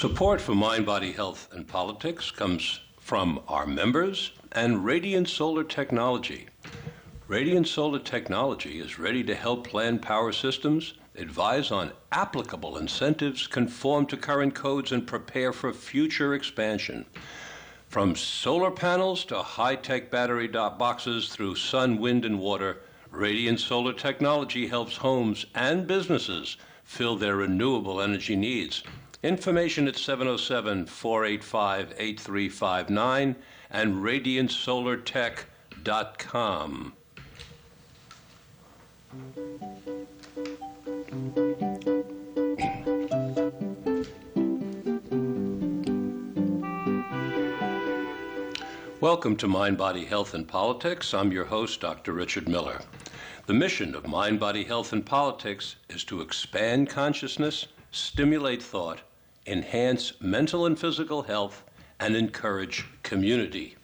Support for Mind, Body, Health, and Politics comes from our members and Radiant Solar Technology. Radiant Solar Technology is ready to help plan power systems, advise on applicable incentives, conform to current codes, and prepare for future expansion. From solar panels to high tech battery boxes through sun, wind, and water, Radiant Solar Technology helps homes and businesses fill their renewable energy needs. Information at 707 485 8359 and radiantsolartech.com. Welcome to Mind, Body, Health, and Politics. I'm your host, Dr. Richard Miller. The mission of Mind, Body, Health, and Politics is to expand consciousness, stimulate thought, enhance mental and physical health, and encourage community.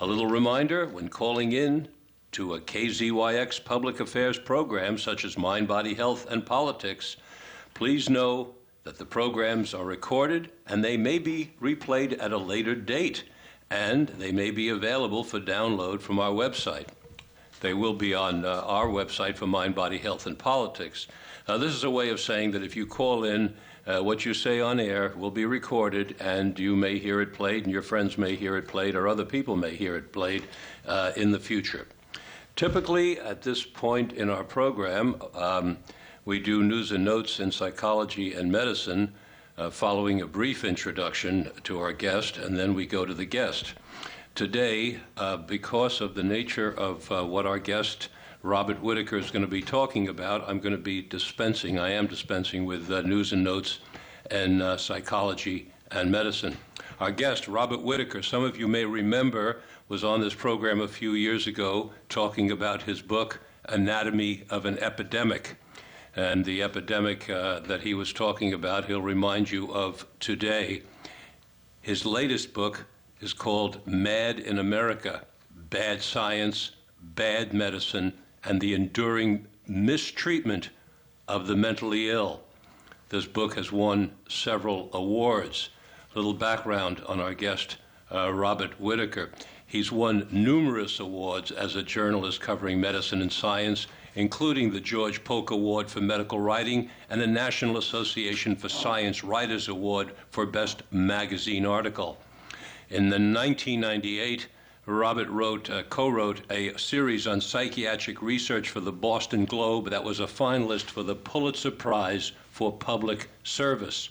A little reminder when calling in to a KZYX public affairs program such as Mind, Body, Health, and Politics, please know that the programs are recorded and they may be replayed at a later date and they may be available for download from our website. They will be on uh, our website for Mind, Body, Health, and Politics. Uh, this is a way of saying that if you call in, uh, what you say on air will be recorded, and you may hear it played, and your friends may hear it played, or other people may hear it played uh, in the future. Typically, at this point in our program, um, we do news and notes in psychology and medicine uh, following a brief introduction to our guest, and then we go to the guest. Today, uh, because of the nature of uh, what our guest Robert Whitaker is going to be talking about, I'm going to be dispensing, I am dispensing with uh, news and notes and uh, psychology and medicine. Our guest, Robert Whitaker, some of you may remember, was on this program a few years ago talking about his book, Anatomy of an Epidemic. And the epidemic uh, that he was talking about, he'll remind you of today. His latest book is called Mad in America Bad Science, Bad Medicine, and the Enduring Mistreatment of the Mentally Ill. This book has won several awards. A little background on our guest, uh, Robert Whitaker. He's won numerous awards as a journalist covering medicine and science including the George Polk Award for Medical Writing and the National Association for Science Writers Award for Best Magazine Article. In the 1998, Robert wrote, uh, co-wrote a series on psychiatric research for the Boston Globe that was a finalist for the Pulitzer Prize for Public Service.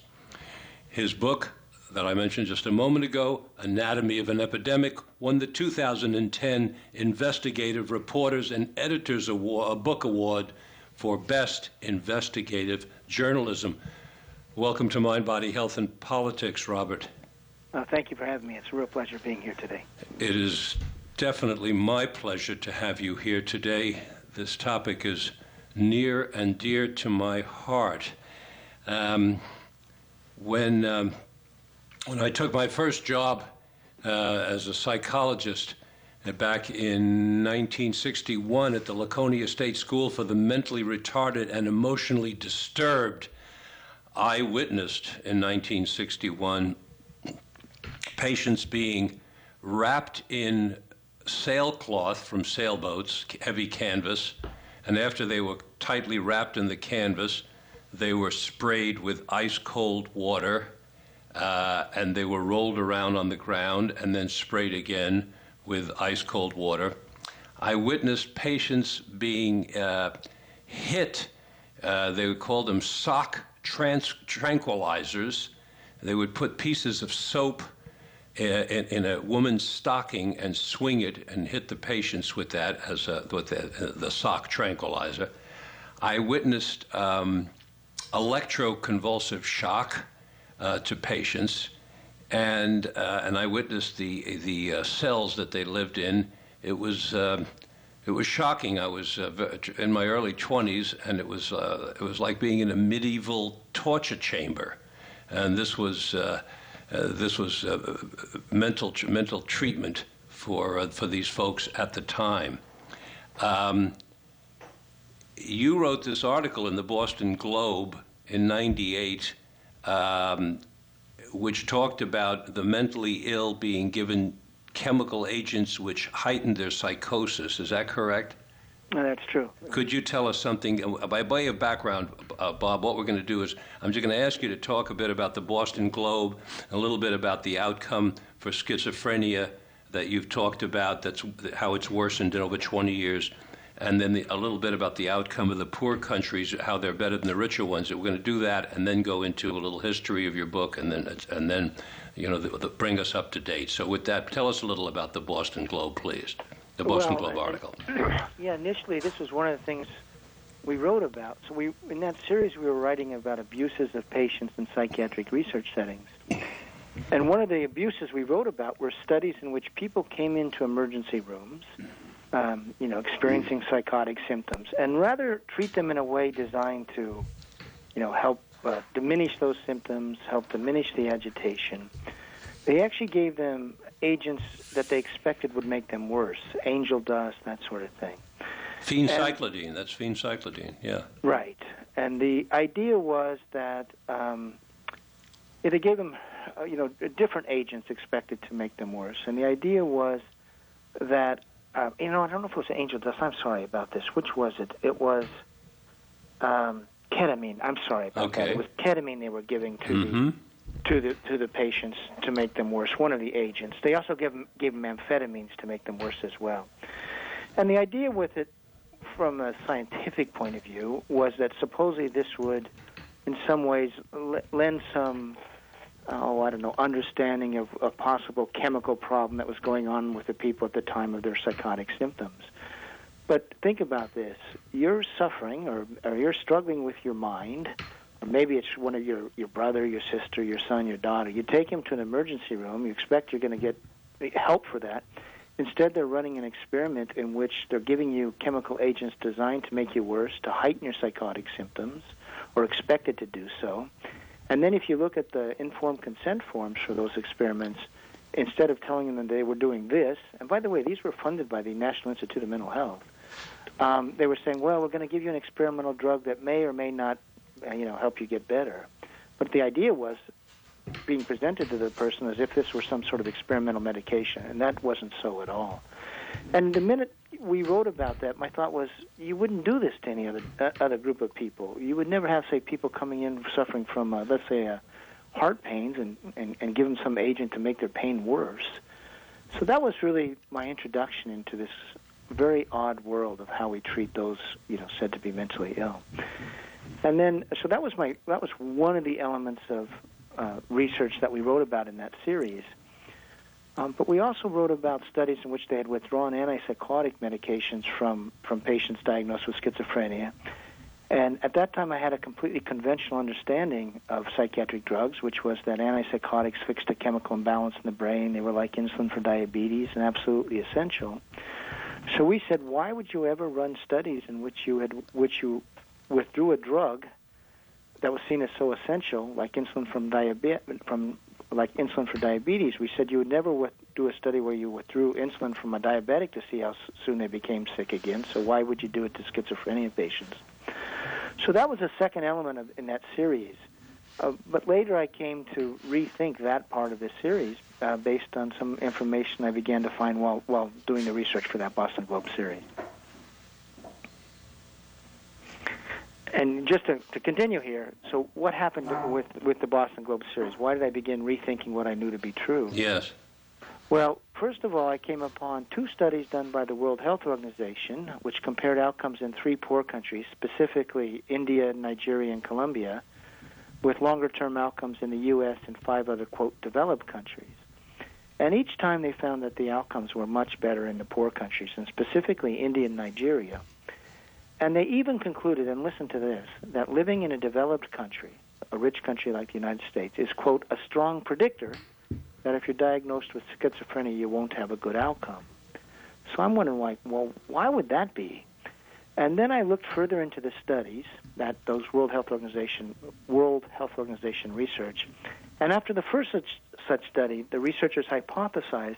His book, that I mentioned just a moment ago, Anatomy of an Epidemic, won the 2010 Investigative Reporters and Editors Award, Book Award for Best Investigative Journalism. Welcome to Mind, Body, Health, and Politics, Robert. Uh, thank you for having me. It's a real pleasure being here today. It is definitely my pleasure to have you here today. This topic is near and dear to my heart. Um, when um, when I took my first job uh, as a psychologist uh, back in 1961 at the Laconia State School for the Mentally Retarded and Emotionally Disturbed, I witnessed in 1961 patients being wrapped in sailcloth from sailboats, heavy canvas, and after they were tightly wrapped in the canvas, they were sprayed with ice cold water uh, and they were rolled around on the ground and then sprayed again with ice cold water. I witnessed patients being uh, hit. Uh, they would call them sock trans- tranquilizers. They would put pieces of soap in, in, a woman's stocking and swing it and hit the patients with that as a, with the, the sock tranquilizer. I witnessed um, electroconvulsive shock uh, to patients, and uh, and I witnessed the the uh, cells that they lived in. It was um, it was shocking. I was uh, in my early 20s, and it was uh, it was like being in a medieval torture chamber, and this was uh, this was mental mental treatment for for these folks at the time. Um, you wrote this article in the Boston Globe in '98 um, which talked about the mentally ill being given chemical agents which heightened their psychosis. Is that correct? No, that's true. Could you tell us something uh, by way of background, uh, Bob? What we're going to do is I'm just going to ask you to talk a bit about the Boston Globe, a little bit about the outcome for schizophrenia that you've talked about. That's how it's worsened in over 20 years, and then the, a little bit about the outcome of the poor countries, how they're better than the richer ones. We're going to do that, and then go into a little history of your book, and then and then, you know, the, the, bring us up to date. So with that, tell us a little about the Boston Globe, please the Boston well, Globe article. Yeah, initially this was one of the things we wrote about. So we in that series we were writing about abuses of patients in psychiatric research settings. And one of the abuses we wrote about were studies in which people came into emergency rooms, um, you know, experiencing psychotic symptoms, and rather treat them in a way designed to, you know, help uh, diminish those symptoms, help diminish the agitation. They actually gave them agents that they expected would make them worse, angel dust, that sort of thing. Phencyclidine, that's phencyclidine, yeah. Right. And the idea was that um, they gave them, uh, you know, different agents expected to make them worse. And the idea was that, uh, you know, I don't know if it was angel dust. I'm sorry about this. Which was it? It was um, ketamine. I'm sorry about okay. that. It was ketamine they were giving to mm-hmm. the to the to the patients to make them worse. One of the agents. They also gave them, gave them amphetamines to make them worse as well. And the idea with it, from a scientific point of view, was that supposedly this would, in some ways, l- lend some, oh, I don't know, understanding of a possible chemical problem that was going on with the people at the time of their psychotic symptoms. But think about this: you're suffering, or, or you're struggling with your mind or maybe it's one of your your brother, your sister, your son, your daughter. You take him to an emergency room. You expect you're going to get help for that. Instead, they're running an experiment in which they're giving you chemical agents designed to make you worse, to heighten your psychotic symptoms, or expected to do so. And then, if you look at the informed consent forms for those experiments, instead of telling them they were doing this, and by the way, these were funded by the National Institute of Mental Health, um, they were saying, well, we're going to give you an experimental drug that may or may not you know, help you get better. But the idea was being presented to the person as if this were some sort of experimental medication, and that wasn't so at all. And the minute we wrote about that, my thought was you wouldn't do this to any other uh, other group of people. You would never have, say, people coming in suffering from, uh, let's say, uh, heart pains, and, and and give them some agent to make their pain worse. So that was really my introduction into this very odd world of how we treat those, you know, said to be mentally ill. And then, so that was my that was one of the elements of uh, research that we wrote about in that series. Um, but we also wrote about studies in which they had withdrawn antipsychotic medications from from patients diagnosed with schizophrenia. And at that time, I had a completely conventional understanding of psychiatric drugs, which was that antipsychotics fixed a chemical imbalance in the brain. They were like insulin for diabetes and absolutely essential. So we said, why would you ever run studies in which you had which you withdrew a drug that was seen as so essential, like insulin from diabetes, from like insulin for diabetes, we said you would never with, do a study where you withdrew insulin from a diabetic to see how soon they became sick again. So why would you do it to schizophrenia patients? So that was the second element of, in that series. Uh, but later I came to rethink that part of the series uh, based on some information I began to find while while doing the research for that Boston Globe series. And just to, to continue here, so what happened with with the Boston Globe series? Why did I begin rethinking what I knew to be true? Yes. Well, first of all, I came upon two studies done by the World Health Organization, which compared outcomes in three poor countries, specifically India, Nigeria, and Colombia, with longer-term outcomes in the U.S. and five other quote developed countries. And each time they found that the outcomes were much better in the poor countries, and specifically India and Nigeria. And they even concluded, and listen to this, that living in a developed country, a rich country like the United States, is, quote, a strong predictor that if you're diagnosed with schizophrenia, you won't have a good outcome. So I'm wondering, like, well, why would that be? And then I looked further into the studies that those World Health Organization World Health Organization research, and after the first such, such study, the researchers hypothesized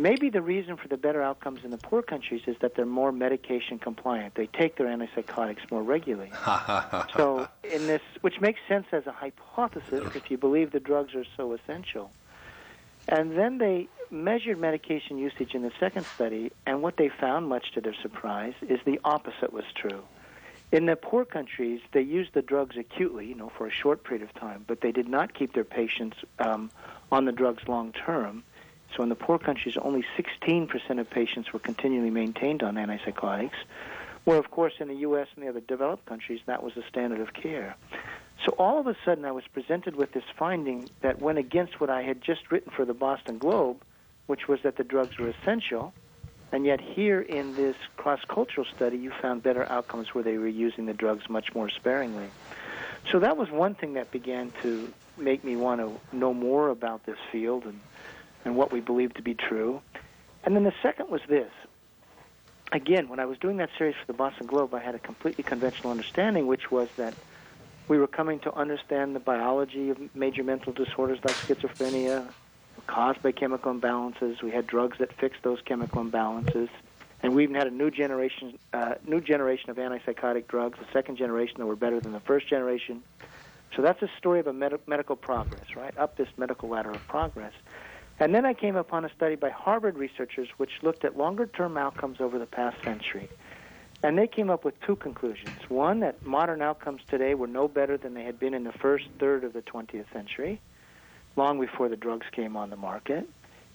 Maybe the reason for the better outcomes in the poor countries is that they're more medication compliant. They take their antipsychotics more regularly. so, in this, which makes sense as a hypothesis if you believe the drugs are so essential. And then they measured medication usage in the second study, and what they found, much to their surprise, is the opposite was true. In the poor countries, they used the drugs acutely, you know, for a short period of time, but they did not keep their patients um, on the drugs long term. So in the poor countries, only 16% of patients were continually maintained on antipsychotics, where, of course, in the U.S. and the other developed countries, that was the standard of care. So all of a sudden, I was presented with this finding that went against what I had just written for the Boston Globe, which was that the drugs were essential. And yet, here in this cross cultural study, you found better outcomes where they were using the drugs much more sparingly. So that was one thing that began to make me want to know more about this field and and what we believe to be true. And then the second was this. Again, when I was doing that series for the Boston Globe, I had a completely conventional understanding, which was that we were coming to understand the biology of major mental disorders like schizophrenia, caused by chemical imbalances. We had drugs that fixed those chemical imbalances, and we even had a new generation, uh, new generation of antipsychotic drugs, a second generation that were better than the first generation. So that's a story of a med- medical progress, right? Up this medical ladder of progress. And then I came upon a study by Harvard researchers which looked at longer term outcomes over the past century. And they came up with two conclusions. One, that modern outcomes today were no better than they had been in the first third of the 20th century, long before the drugs came on the market.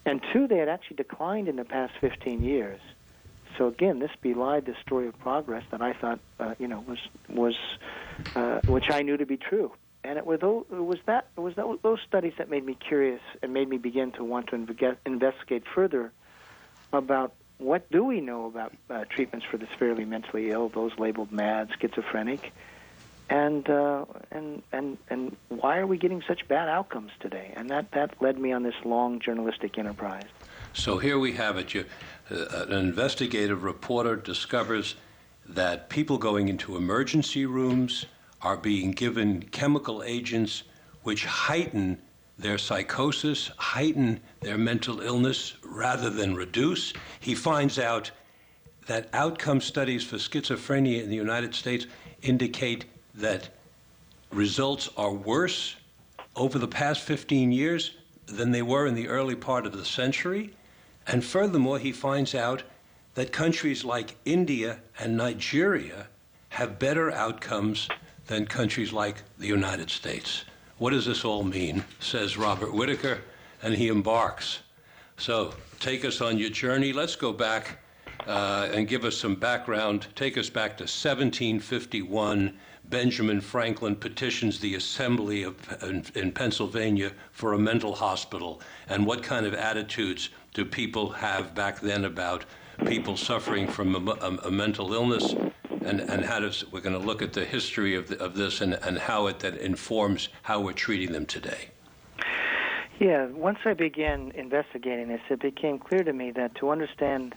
And two, they had actually declined in the past 15 years. So again, this belied the story of progress that I thought, uh, you know, was was uh, which I knew to be true and it was those, it was that it was that, those studies that made me curious and made me begin to want to investigate further about what do we know about uh, treatments for the severely mentally ill, those labeled mad, schizophrenic, and uh, and and and why are we getting such bad outcomes today? And that that led me on this long journalistic enterprise. So here we have it. You, uh, an investigative reporter discovers that people going into emergency rooms are being given chemical agents which heighten their psychosis, heighten their mental illness rather than reduce. He finds out that outcome studies for schizophrenia in the United States indicate that results are worse over the past 15 years than they were in the early part of the century. And furthermore, he finds out that countries like India and Nigeria have better outcomes than countries like the United States. What does this all mean? says Robert Whitaker, and he embarks. So take us on your journey. Let's go back uh, and give us some background. Take us back to 1751. Benjamin Franklin petitions the Assembly of, in, in Pennsylvania for a mental hospital. And what kind of attitudes do people have back then about people suffering from a, a, a mental illness and, and how does we're going to look at the history of, the, of this and, and how it that informs how we're treating them today. Yeah, once I began investigating this, it became clear to me that to understand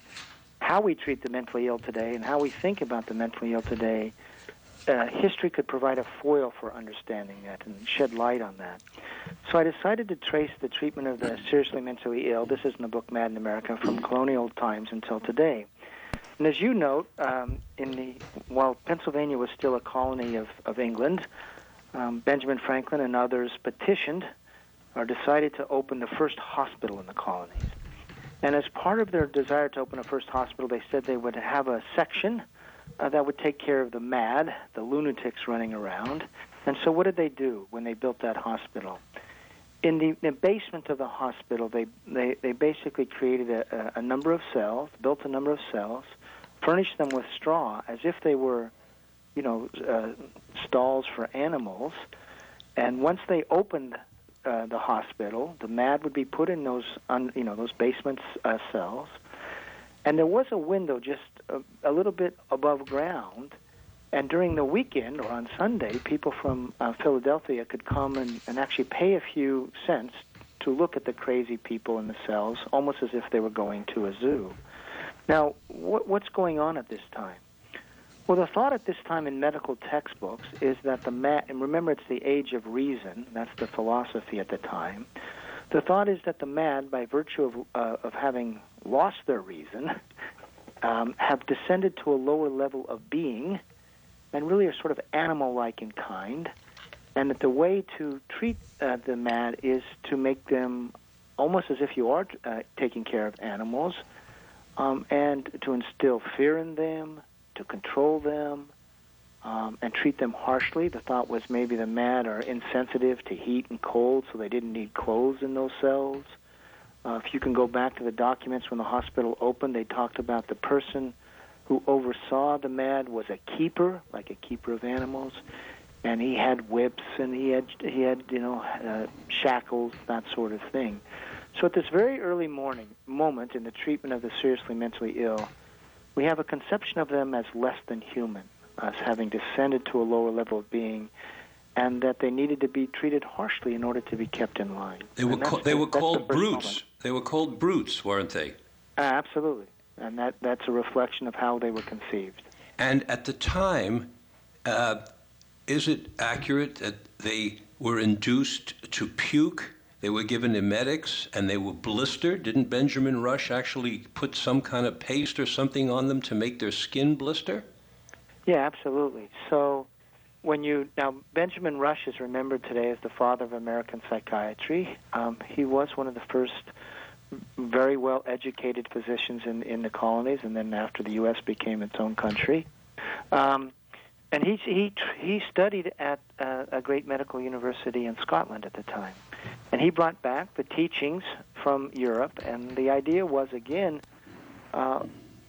how we treat the mentally ill today and how we think about the mentally ill today, uh, history could provide a foil for understanding that and shed light on that. So I decided to trace the treatment of the seriously mentally ill. This is in the book Mad in America from colonial times until today. And as you note, um, in the while Pennsylvania was still a colony of, of England, um, Benjamin Franklin and others petitioned or decided to open the first hospital in the colonies. And as part of their desire to open a first hospital, they said they would have a section uh, that would take care of the mad, the lunatics running around. And so, what did they do when they built that hospital? In the, the basement of the hospital, they, they, they basically created a, a number of cells, built a number of cells, furnish them with straw as if they were, you know, uh, stalls for animals. And once they opened uh, the hospital, the mad would be put in those, un, you know, those basement uh, cells. And there was a window just a, a little bit above ground. And during the weekend or on Sunday, people from uh, Philadelphia could come and, and actually pay a few cents to look at the crazy people in the cells, almost as if they were going to a zoo. Now, what, what's going on at this time? Well, the thought at this time in medical textbooks is that the mad, and remember it's the age of reason, that's the philosophy at the time. The thought is that the mad, by virtue of, uh, of having lost their reason, um, have descended to a lower level of being, and really are sort of animal like in kind. And that the way to treat uh, the mad is to make them almost as if you are uh, taking care of animals, um, and to instill fear in them, to control them, um, and treat them harshly. The thought was maybe the mad are insensitive to heat and cold, so they didn't need clothes in those cells. Uh, if you can go back to the documents when the hospital opened, they talked about the person who oversaw the mad was a keeper, like a keeper of animals, and he had whips and he had he had you know uh, shackles, that sort of thing. So at this very early morning moment in the treatment of the seriously mentally ill, we have a conception of them as less than human, as having descended to a lower level of being, and that they needed to be treated harshly in order to be kept in line. They were ca- they the- were that's the called brutes. moment. They were called brutes, weren't they? Uh, absolutely, and that that's a reflection of how they were conceived. And at the time, uh, is it accurate that they were induced to puke? They were given emetics and they were blistered. Didn't Benjamin Rush actually put some kind of paste or something on them to make their skin blister? Yeah, absolutely. So when you now Benjamin Rush is remembered today as the father of American psychiatry. Um, he was one of the first very well educated physicians in in the colonies, and then after the U.S. became its own country. Um, and he he he studied at a great medical university in Scotland at the time, and he brought back the teachings from Europe. And the idea was again, uh,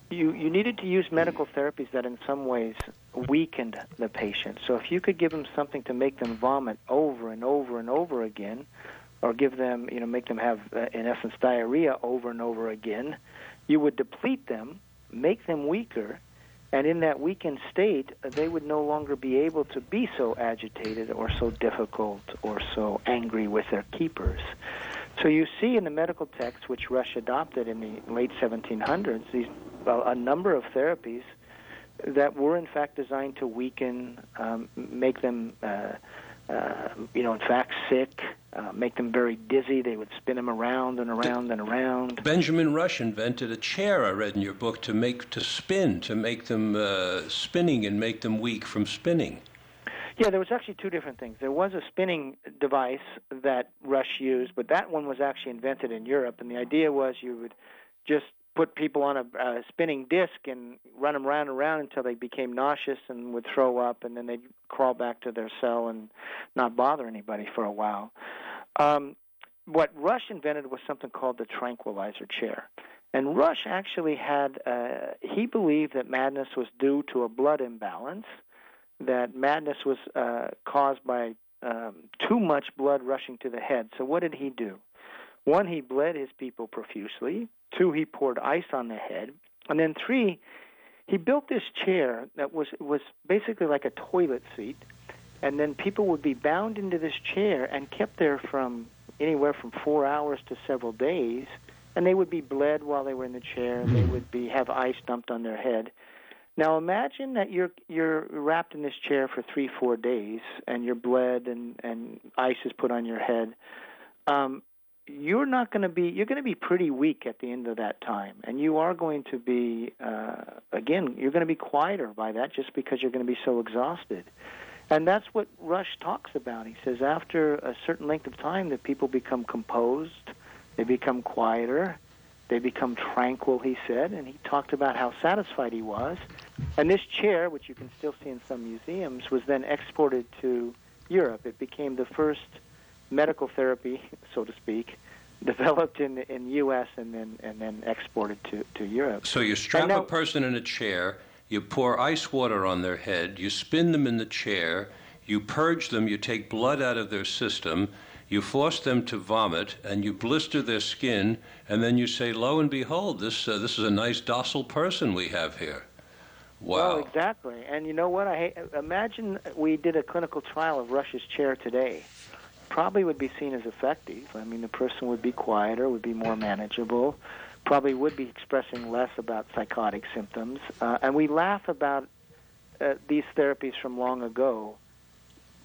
you you needed to use medical therapies that in some ways weakened the patient. So if you could give them something to make them vomit over and over and over again, or give them you know make them have uh, in essence diarrhea over and over again, you would deplete them, make them weaker, and in that weakened state, they would no longer be able to be so agitated or so difficult or so angry with their keepers. So you see in the medical texts, which Rush adopted in the late 1700s, these well, a number of therapies that were in fact designed to weaken, um, make them, uh, uh, you know, in fact sick, uh, make them very dizzy. They would spin them around and around and around. Benjamin Rush invented a chair I read in your book to make to spin, to make them uh, spinning and make them weak from spinning. Yeah, there was actually two different things. There was a spinning device that Rush used, but that one was actually invented in Europe, and the idea was you would just put people on a, a spinning disc and run them round and round until they became nauseous and would throw up, and then they'd crawl back to their cell and not bother anybody for a while. Um, what Rush invented was something called the tranquilizer chair. And Rush actually had, uh, he believed that madness was due to a blood imbalance, that madness was uh, caused by um, too much blood rushing to the head. So what did he do? One, he bled his people profusely. Two, he poured ice on the head. And then three, he built this chair that was was basically like a toilet seat. And then people would be bound into this chair and kept there from anywhere from four hours to several days. And they would be bled while they were in the chair. And they would be have ice dumped on their head. Now imagine that you're you're wrapped in this chair for three, four days, and you're bled, and and ice is put on your head. Um, you're not going to be you're going to be pretty weak at the end of that time, and you are going to be uh, again you're going to be quieter by that just because you're going to be so exhausted. And that's what Rush talks about. He says after a certain length of time, that people become composed, they become quieter, they become tranquil, he said, and he talked about how satisfied he was. And this chair, which you can still see in some museums, was then exported to Europe. It became the first medical therapy, so to speak, developed in in the U.S. and then and then exported to, to Europe. So you strap now- a person in a chair, you pour ice water on their head, you spin them in the chair, you purge them, you take blood out of their system, you force them to vomit, and you blister their skin, and then you say, "Lo and behold, this uh, this is a nice docile person we have here." Wow. Well, exactly. And you know what? I imagine we did a clinical trial of Rush's chair today. Probably would be seen as effective. I mean, the person would be quieter, would be more manageable, probably would be expressing less about psychotic symptoms. Uh, and we laugh about uh, these therapies from long ago,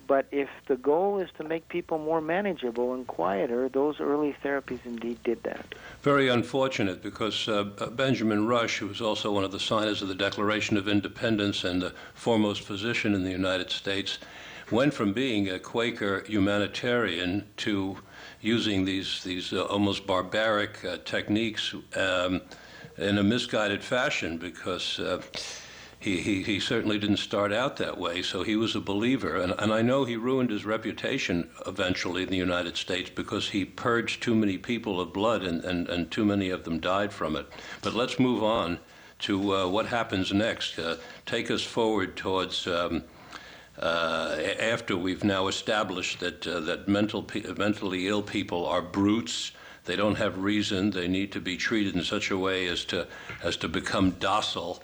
But if the goal is to make people more manageable and quieter, those early therapies indeed did that. Very unfortunate because uh, Benjamin Rush, who was also one of the signers of the Declaration of Independence and the foremost physician in the United States, went from being a Quaker humanitarian to using these, these uh, almost barbaric uh, techniques um, in a misguided fashion because uh, he, he, he certainly didn't start out that way, so he was a believer. And, and I know he ruined his reputation eventually in the United States because he purged too many people of blood and, and, and too many of them died from it. But let's move on to uh, what happens next. Uh, take us forward towards. Um, after we've now established that uh, that mental mentally ill people are brutes, they don't have reason. They need to be treated in such a way as to as to become docile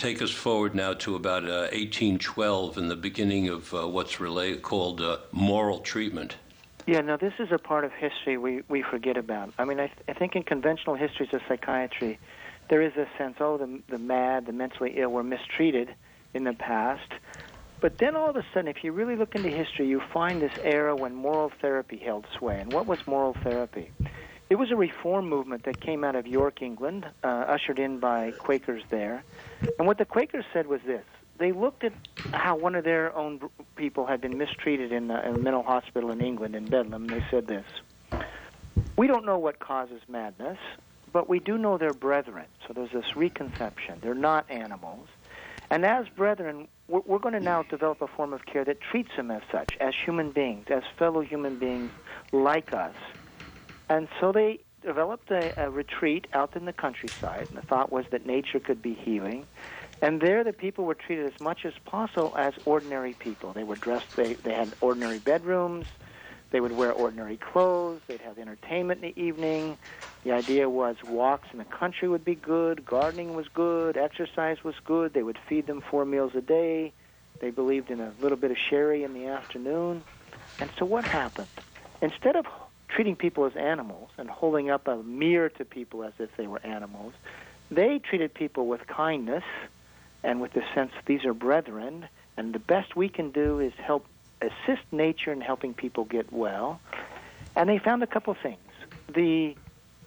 take us forward now to about uh, 1812 and the beginning of uh, what's called uh, moral treatment. Yeah, now this is a part of history we, we forget about. I mean, I, th- I think in conventional histories of psychiatry, there is a sense, oh, the, the mad, the mentally ill were mistreated in the past. But then all of a sudden, if you really look into history, you find this era when moral therapy held sway. And what was moral therapy? It was a reform movement that came out of York, England, uh, ushered in by Quakers there. And what the Quakers said was this they looked at how one of their own people had been mistreated in a, in a mental hospital in England, in Bedlam, they said this We don't know what causes madness, but we do know they're brethren. So there's this reconception. They're not animals. And as brethren, we're, we're going to now develop a form of care that treats them as such, as human beings, as fellow human beings like us. And so they developed a, a retreat out in the countryside, and the thought was that nature could be healing. And there, the people were treated as much as possible as ordinary people. They were dressed, they, they had ordinary bedrooms, they would wear ordinary clothes, they'd have entertainment in the evening. The idea was walks in the country would be good, gardening was good, exercise was good, they would feed them four meals a day. They believed in a little bit of sherry in the afternoon. And so what happened? Instead of treating people as animals and holding up a mirror to people as if they were animals. They treated people with kindness and with the sense these are brethren, and the best we can do is help assist nature in helping people get well. And they found a couple things. The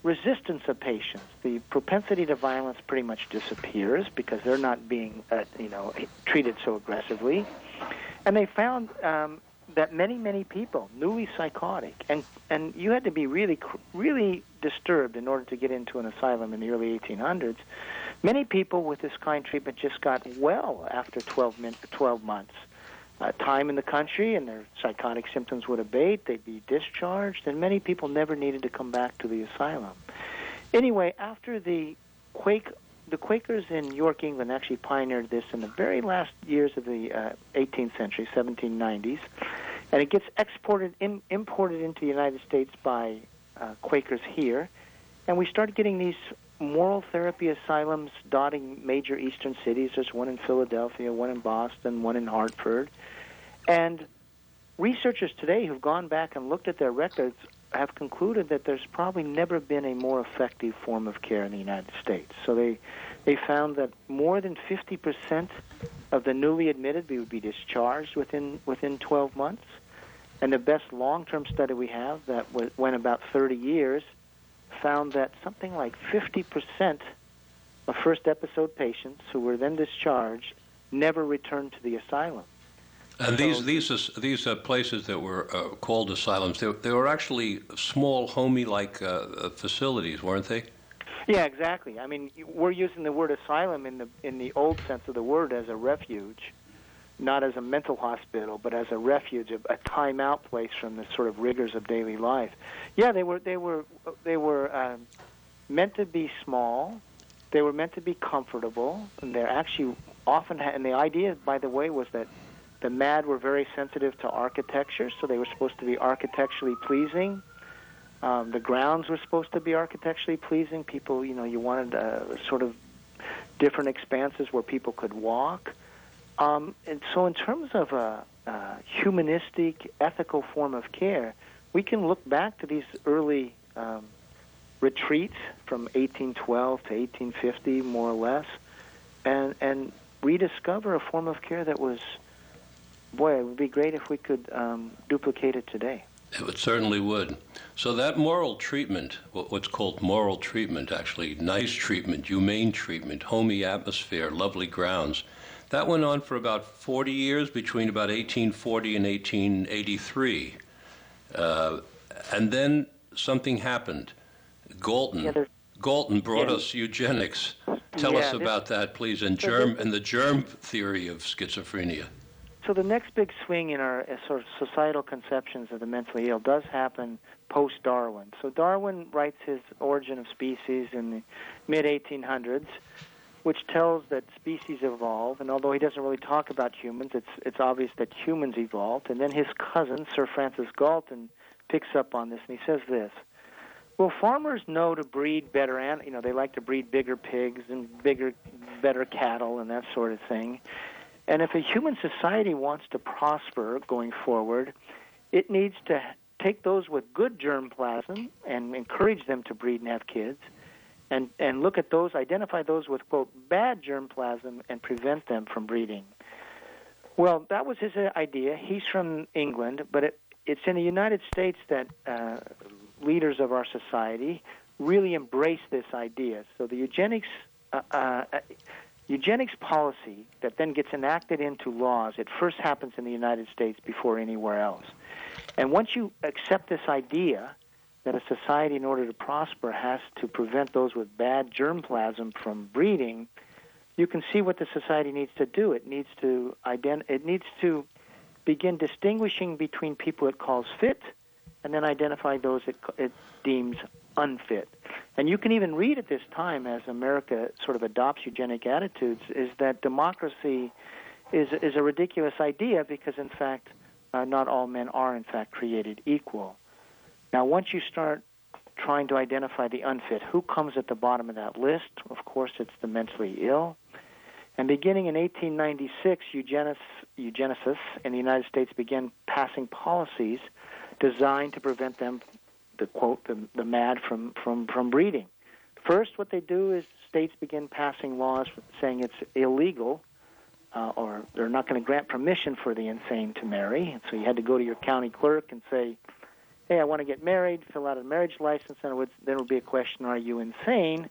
resistance of patients, the propensity to violence pretty much disappears because they're not being, uh, you know, treated so aggressively. And they found um, that many many people newly psychotic and and you had to be really really disturbed in order to get into an asylum in the early 1800s many people with this kind of treatment just got well after 12 min- 12 months uh, time in the country and their psychotic symptoms would abate they'd be discharged and many people never needed to come back to the asylum. Anyway after the quake the Quakers in York, England, actually pioneered this in the very last years of the uh, 18th century, 1790s, and it gets exported, in, imported into the United States by uh, Quakers here, and we started getting these moral therapy asylums dotting major eastern cities. There's one in Philadelphia, one in Boston, one in Hartford, and researchers today who've gone back and looked at their records have concluded that there's probably never been a more effective form of care in the United States. So they they found that more than 50% of the newly admitted would be discharged within within 12 months. And the best long-term study we have that went about 30 years found that something like 50% of first episode patients who were then discharged never returned to the asylum. And these these these uh, places that were uh, called asylums, they, they were actually small, homey-like uh, uh, facilities, weren't they? Yeah, exactly. I mean, we're using the word asylum in the in the old sense of the word as a refuge, not as a mental hospital, but as a refuge, a, a timeout place from the sort of rigors of daily life. Yeah, they were they were they were um, meant to be small. They were meant to be comfortable, and they're actually often. Ha- and the idea, by the way, was that the MAD were very sensitive to architecture, so they were supposed to be architecturally pleasing. Um, the grounds were supposed to be architecturally pleasing. People, you know, you wanted uh, sort of different expanses where people could walk. Um, and so, in terms of a, a humanistic, ethical form of care, we can look back to these early um, retreats from 1812 to 1850, more or less, and and rediscover a form of care that was boy, it would be great if we could um, duplicate it today. It certainly would. So that moral treatment, what's called moral treatment, actually nice treatment, humane treatment, homey atmosphere, lovely grounds, that went on for about 40 years, between about 1840 and 1883. Uh, and then something happened. Galton, yeah, Galton brought yeah. us eugenics. Tell yeah, us about that, please, and germ and the germ theory of schizophrenia. So the next big swing in our uh, sort of societal conceptions of the mentally ill does happen post Darwin. So Darwin writes his Origin of Species in the mid 1800s, which tells that species evolve. And although he doesn't really talk about humans, it's it's obvious that humans evolved. And then his cousin Sir Francis Galton picks up on this, and he says this. Well, farmers know to breed better, and you know they like to breed bigger pigs and bigger, better cattle and that sort of thing. And if a human society wants to prosper going forward, it needs to take those with good germplasm and encourage them to breed and have kids, and, and look at those, identify those with, quote, bad germplasm and prevent them from breeding. Well, that was his idea. He's from England, but it, it's in the United States that uh, leaders of our society really embrace this idea. So the eugenics uh, uh, eugenics policy that then gets enacted into laws, it first happens in the United States before anywhere else. And once you accept this idea that a society, in order to prosper, has to prevent those with bad germplasm from breeding, you can see what the society needs to do. It needs to ident- it needs to begin distinguishing between people it calls fit and then identify those it, it deems unfit. And you can even read at this time, as America sort of adopts eugenic attitudes, is that democracy is is a ridiculous idea because, in fact, uh, not all men are in fact created equal. Now, once you start trying to identify the unfit, who comes at the bottom of that list? Of course, it's the mentally ill. And beginning in 1896, eugenis, eugenicists in the United States began passing policies designed to prevent them the quote the, the mad from, from, from breeding. First, what they do is states begin passing laws saying it's illegal, uh, or they're not going to grant permission for the insane to marry. And so you had to go to your county clerk and say, "Hey, I want to get married." Fill out a marriage license, and it would, then would be a question: Are you insane?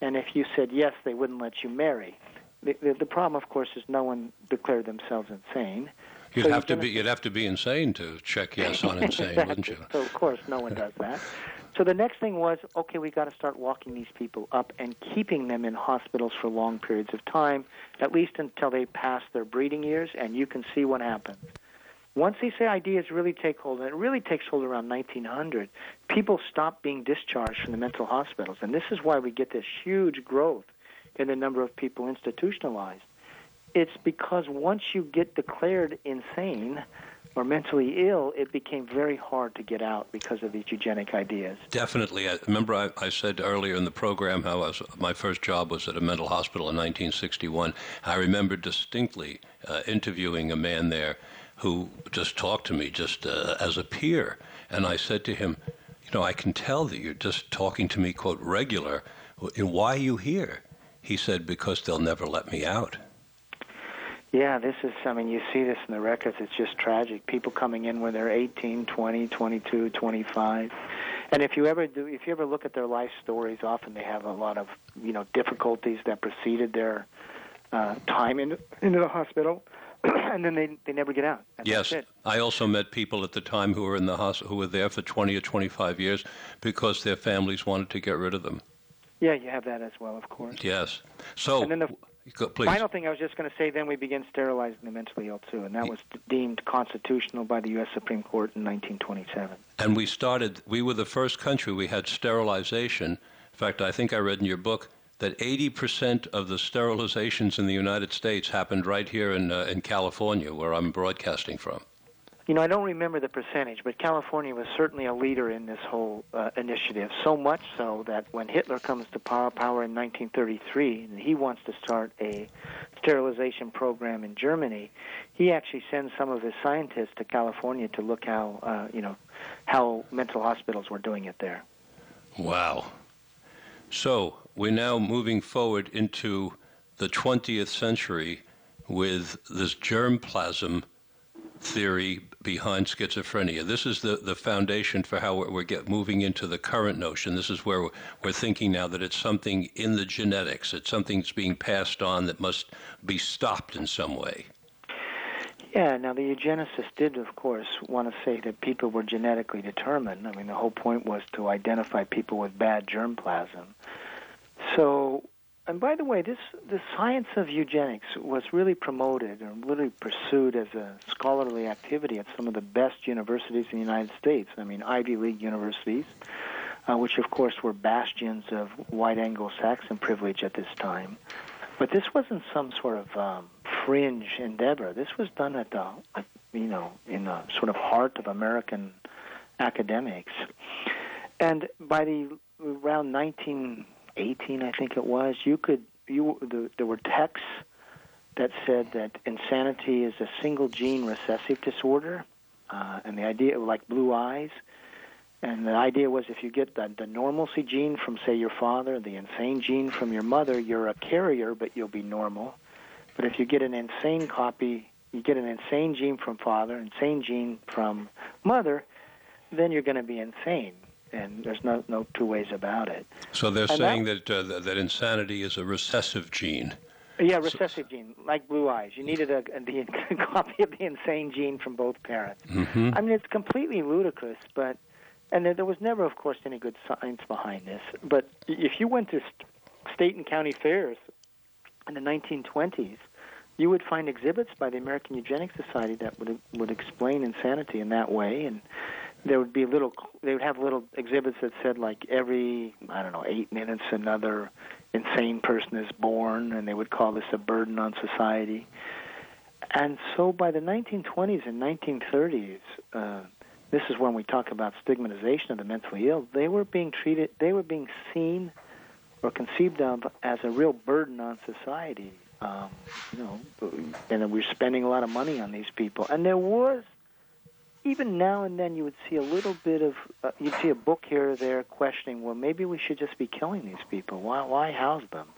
And if you said yes, they wouldn't let you marry. The, the, the problem, of course, is no one declared themselves insane. You'd so have to be you'd have to be insane to check yes on insane, exactly. wouldn't you? So of course no one does that. So the next thing was okay, we've got to start walking these people up and keeping them in hospitals for long periods of time, at least until they pass their breeding years, and you can see what happens. Once these ideas really take hold, and it really takes hold around 1900, people stop being discharged from the mental hospitals, and this is why we get this huge growth in the number of people institutionalized it's because once you get declared insane or mentally ill, it became very hard to get out because of these eugenic ideas. Definitely. I remember I, I said earlier in the program how was, my first job was at a mental hospital in 1961. I remember distinctly uh, interviewing a man there who just talked to me just uh, as a peer. And I said to him, You know, I can tell that you're just talking to me, quote, regular. And Why are you here? He said, Because they'll never let me out. Yeah, this is, I mean, you see this in the records. It's just tragic. People coming in when they're 18, 20, 22, 25. And if you ever do, if you ever look at their life stories, often they have a lot of, you know, difficulties that preceded their uh, time in, into the hospital. and then they, they never get out. And yes, I also met people at the time who were in the hospital who were there for 20 or 25 years because their families wanted to get rid of them. Yeah, you have that as well, of course. Yes. So, and then the, Go, Final thing I was just going to say, then we began sterilizing the mentally ill too, and that was deemed constitutional by the U.S. Supreme Court in 1927. And we started. We were the first country we had sterilization. In fact, I think I read in your book that 80% of the sterilizations in the United States happened right here in uh, in California, where I'm broadcasting from. You know, I don't remember the percentage, but California was certainly a leader in this whole uh, initiative. So much so that when Hitler comes to power, power in 1933, and he wants to start a sterilization program in Germany, he actually sends some of his scientists to California to look how, uh, you know, how mental hospitals were doing it there. Wow. So we're now moving forward into the 20th century with this germplasm theory behind schizophrenia. This is the, the foundation for how we're, we're moving into the current notion. This is where we're, we're thinking now that it's something in the genetics. It's something that's being passed on that must be stopped in some way. Yeah, now the eugenicists did, of course, want to say that people were genetically determined. I mean, the whole point was to identify people with bad germplasm. So and by the way, this the science of eugenics was really promoted and really pursued as a scholarly activity at some of the best universities in the United States. I mean, Ivy League universities, uh, which of course were bastions of white Anglo-Saxon privilege at this time. But this wasn't some sort of um, fringe endeavor. This was done at the, you know, in the sort of heart of American academics. And by the around 1918, I think it was, you could you the, there were texts that said that insanity is a single gene recessive disorder, uh, and the idea like blue eyes, and the idea was if you get the, the normalcy gene from say your father, the insane gene from your mother, you're a carrier, but you'll be normal. But if you get an insane copy, you get an insane gene from father, insane gene from mother, then you're going to be insane and there's no no two ways about it. So they're and saying that that, uh, that insanity is a recessive gene. Yeah, recessive so, gene, like blue eyes. You needed a, a the copy of the insane gene from both parents. Mm-hmm. I mean, it's completely ludicrous, but and there, there was never, of course, any good science behind this. But if you went to st- state and county fairs in the 1920s, you would find exhibits by the American Eugenics Society that would would explain insanity in that way, and there would be little they would have little exhibits that said like every i don't know eight minutes another insane person is born and they would call this a burden on society. And so by the 1920s and 1930s uh, this is when we talk about stigmatization of the mentally ill they were being treated they were being seen or conceived of as a real burden on society um, you know and we we're spending a lot of money on these people. And there was even now and then you would see a little bit of uh, you'd see a book here or there questioning well maybe we should just be killing these people. Why why house them?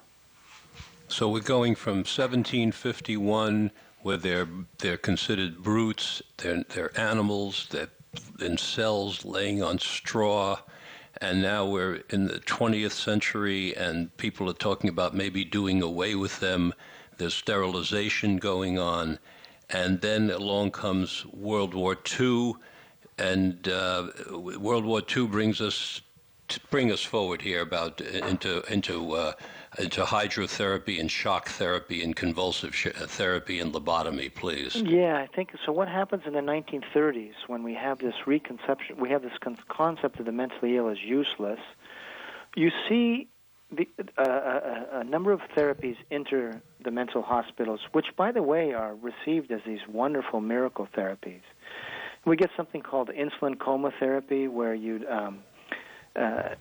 So we're going from 1751 where they're they're considered brutes they're they're animals they're in cells laying on straw and now we're in the 20th century and people are talking about maybe doing away with them. There's sterilization going on. And then along comes World War II, and uh, World War II brings us bring us forward here about into into uh, into hydrotherapy and shock therapy and convulsive sh- therapy and lobotomy, please. Yeah, I think so. What happens in the 1930s when we have this reconception, we have this con- concept of the mentally ill as useless. You see the, uh, a, a, number of therapies enter the mental hospitals, which, by the way, are received as these wonderful miracle therapies. We get something called insulin coma therapy, where you um, uh,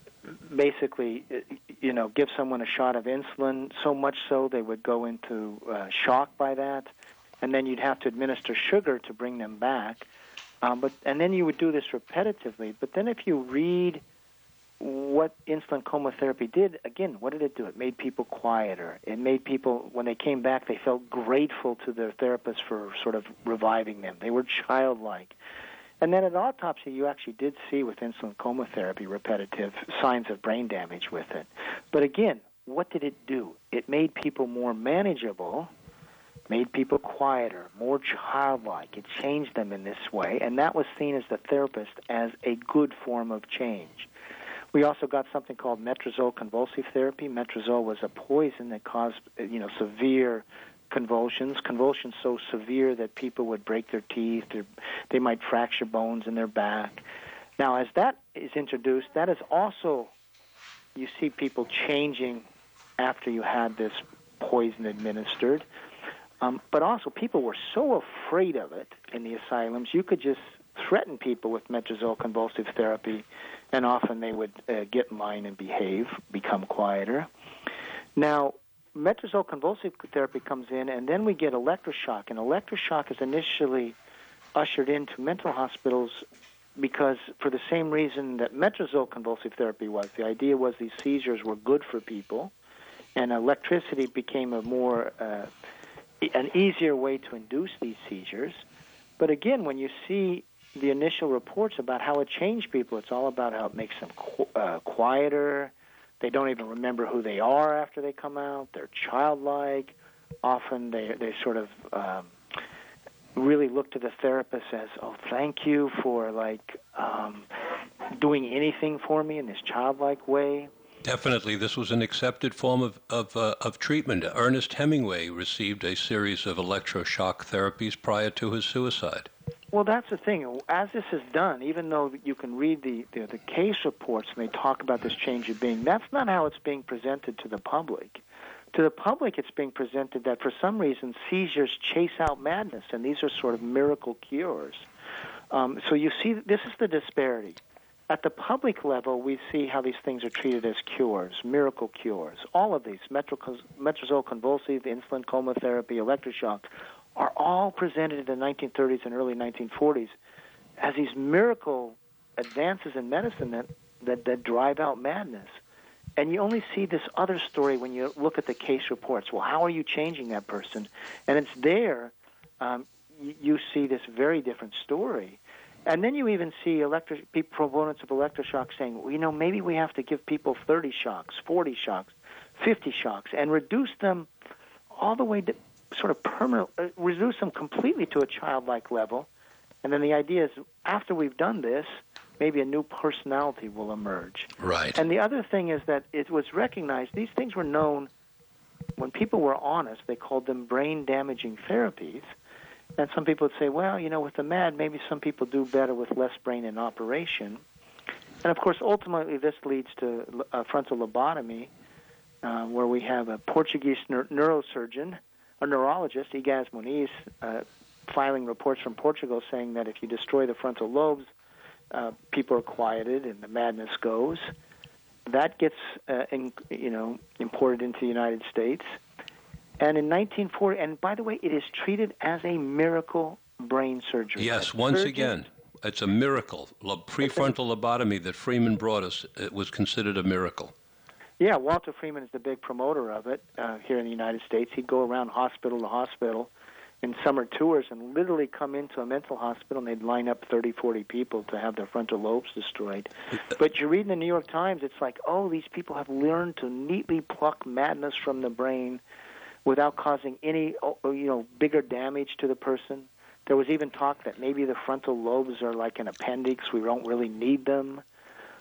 basically, uh, you know, give someone a shot of insulin, so much so they would go into uh, shock by that, and then you'd have to administer sugar to bring them back. Um, but and then you would do this repetitively. But then if you read what insulin coma therapy did, again, what did it do? It made people quieter. It made people, when they came back, they felt grateful to their therapist for sort of reviving them. They were childlike. And then at autopsy, you actually did see with insulin coma therapy repetitive signs of brain damage with it. But again, what did it do? It made people more manageable, made people quieter, more childlike. It changed them in this way, and that was seen as the therapist as a good form of change. We also got something called metrazole convulsive therapy. Metrazole was a poison that caused, you know, severe convulsions. Convulsions so severe that people would break their teeth, or they might fracture bones in their back. Now, as that is introduced, that is also you see people changing after you had this poison administered. Um, but also, people were so afraid of it in the asylums, you could just threaten people with metrazole convulsive therapy and often they would uh, get in line and behave, become quieter. Now, metrazole convulsive therapy comes in, and then we get electroshock. And electroshock is initially ushered into mental hospitals because, for the same reason that metrazole convulsive therapy was, the idea was these seizures were good for people, and electricity became a more uh, an easier way to induce these seizures. But again, when you see the initial reports about how it changed people, it's all about how it makes them qu- uh, quieter. They don't even remember who they are after they come out. They're childlike. Often they they sort of um, really look to the therapist as, "Oh, thank you for like um, doing anything for me in this childlike way." Definitely, this was an accepted form of of, uh, of treatment. Ernest Hemingway received a series of electroshock therapies prior to his suicide. Well, that's the thing. As this is done, even though you can read the, the, the case reports and they talk about this change of being, that's not how it's being presented to the public. To the public, it's being presented that for some reason seizures chase out madness, and these are sort of miracle cures. Um, so you see, this is the disparity. At the public level, we see how these things are treated as cures, miracle cures. All of these, metrazole convulsive, insulin coma therapy, electroshock, are all presented in the 1930s and early 1940s as these miracle advances in medicine that, that, that drive out madness. And you only see this other story when you look at the case reports. Well, how are you changing that person? And it's there um, you, you see this very different story. And then you even see proponents of electroshock saying, well, you know, maybe we have to give people 30 shocks, 40 shocks, 50 shocks, and reduce them all the way to sort of permanent, uh, reduce them completely to a childlike level. And then the idea is after we've done this, maybe a new personality will emerge. Right. And the other thing is that it was recognized, these things were known when people were honest, they called them brain damaging therapies. And some people would say, well, you know, with the MAD, maybe some people do better with less brain in operation. And of course, ultimately, this leads to a frontal lobotomy, uh, where we have a Portuguese neur- neurosurgeon a neurologist, Egas Moniz, uh, filing reports from Portugal saying that if you destroy the frontal lobes, uh, people are quieted and the madness goes. That gets, uh, in, you know, imported into the United States. And in 1940, and by the way, it is treated as a miracle brain surgery. Yes, once again, it's a miracle. Prefrontal lobotomy that Freeman brought us it was considered a miracle. Yeah, Walter Freeman is the big promoter of it uh, here in the United States. He'd go around hospital to hospital in summer tours and literally come into a mental hospital and they'd line up 30, 40 people to have their frontal lobes destroyed. But you read in the New York Times, it's like, oh, these people have learned to neatly pluck madness from the brain without causing any, oh, oh, you know, bigger damage to the person. There was even talk that maybe the frontal lobes are like an appendix. We don't really need them.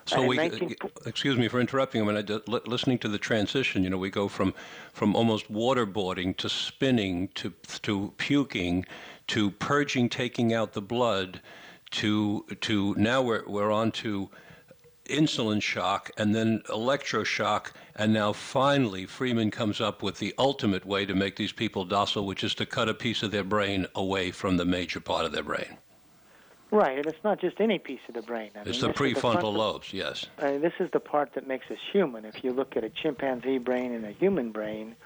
So we, 19... Uh, excuse me for interrupting. I mean, I, listening to the transition, you know, we go from from almost waterboarding to spinning to to puking to purging, taking out the blood, to to now we're we're on to insulin shock and then electroshock, and now finally Freeman comes up with the ultimate way to make these people docile, which is to cut a piece of their brain away from the major part of their brain. Right, and it's not just any piece of the brain. I it's mean, the prefrontal the lobes, yes. I mean, this is the part that makes us human. If you look at a chimpanzee brain and a human brain,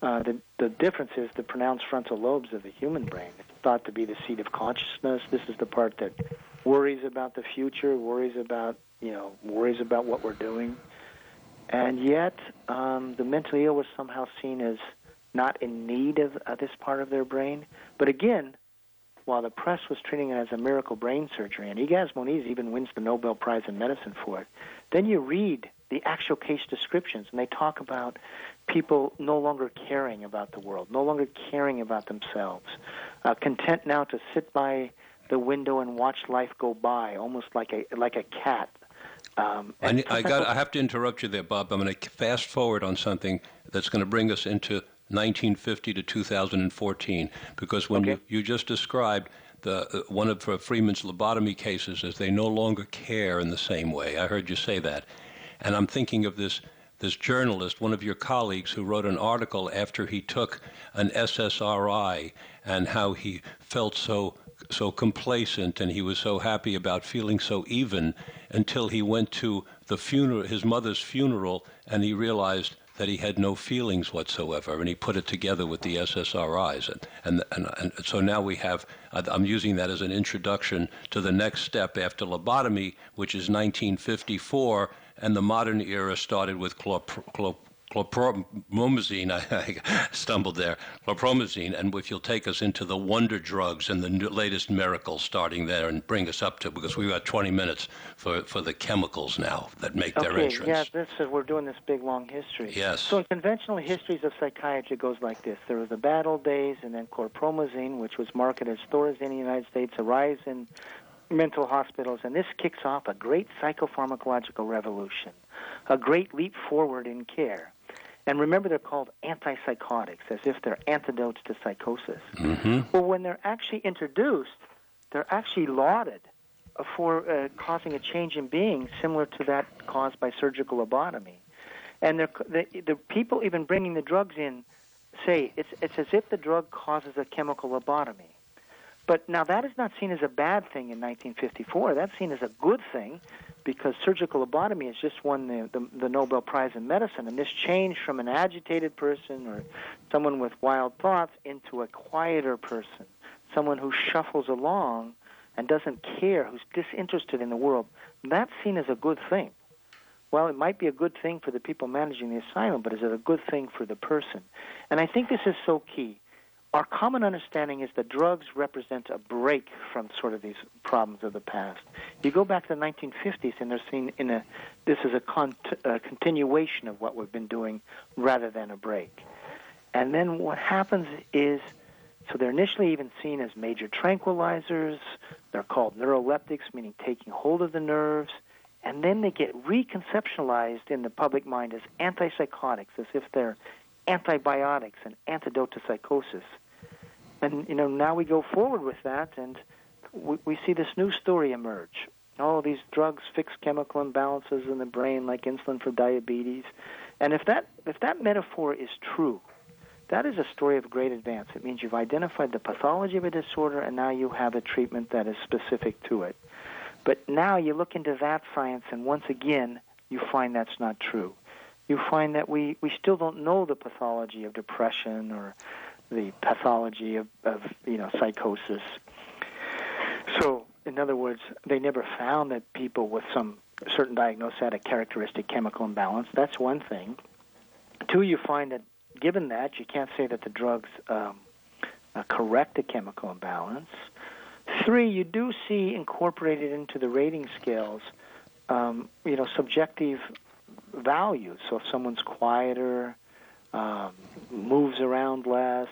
uh, the the difference is the pronounced frontal lobes of the human brain. It's thought to be the seat of consciousness. This is the part that worries about the future, worries about you know, worries about what we're doing, and yet um, the mentally ill was somehow seen as not in need of uh, this part of their brain. But again, while the press was treating it as a miracle brain surgery, and Egas Moniz even wins the Nobel Prize in Medicine for it, then you read the actual case descriptions, and they talk about people no longer caring about the world, no longer caring about themselves, uh, content now to sit by the window and watch life go by, almost like a like a cat. Um, I, I got. I have to interrupt you there, Bob. I'm going to fast forward on something that's going to bring us into 1950 to 2014, because when okay. you, you just described the uh, one of uh, Freeman's lobotomy cases as they no longer care in the same way. I heard you say that, and I'm thinking of this this journalist, one of your colleagues, who wrote an article after he took an SSRI and how he felt so so complacent and he was so happy about feeling so even until he went to the funeral, his mother's funeral, and he realized that he had no feelings whatsoever, and he put it together with the SSRIs. And, and, and, and so now we have, I'm using that as an introduction to the next step after lobotomy, which is 1954, and the modern era started with chlor, chlor, chlorpromazine, I, I stumbled there, chlorpromazine, and if you'll take us into the wonder drugs and the latest miracles starting there and bring us up to, because we've got 20 minutes for, for the chemicals now that make okay, their entrance. Yeah, this is, we're doing this big long history. Yes. So in conventional histories of psychiatry, it goes like this. There were the bad old days, and then chlorpromazine, which was marketed as Thorazine in the United States, a rise in mental hospitals, and this kicks off a great psychopharmacological revolution, a great leap forward in care. And remember, they're called antipsychotics, as if they're antidotes to psychosis. Mm-hmm. Well, when they're actually introduced, they're actually lauded for uh, causing a change in being similar to that caused by surgical lobotomy. And the, the people even bringing the drugs in say it's, it's as if the drug causes a chemical lobotomy. But now that is not seen as a bad thing in 1954. That's seen as a good thing because surgical lobotomy has just won the, the, the Nobel Prize in Medicine. And this change from an agitated person or someone with wild thoughts into a quieter person, someone who shuffles along and doesn't care, who's disinterested in the world, that's seen as a good thing. Well, it might be a good thing for the people managing the asylum, but is it a good thing for the person? And I think this is so key our common understanding is that drugs represent a break from sort of these problems of the past. You go back to the 1950s, and they're seen in a this is a, con- a continuation of what we've been doing rather than a break. And then what happens is, so they're initially even seen as major tranquilizers. They're called neuroleptics, meaning taking hold of the nerves. And then they get reconceptualized in the public mind as antipsychotics, as if they're antibiotics, an antidote to psychosis. And you know, now we go forward with that, and we, we see this new story emerge. All these drugs fix chemical imbalances in the brain, like insulin for diabetes. And if that if that metaphor is true, that is a story of great advance. It means you've identified the pathology of a disorder, and now you have a treatment that is specific to it. But now you look into that science, and once again, you find that's not true you find that we, we still don't know the pathology of depression or the pathology of, of you know psychosis. So, in other words, they never found that people with some certain diagnosis had a characteristic chemical imbalance. That's one thing. Two, you find that given that, you can't say that the drugs um, uh, correct a chemical imbalance. Three, you do see incorporated into the rating scales, um, you know, subjective values. So if someone's quieter, um, moves around less,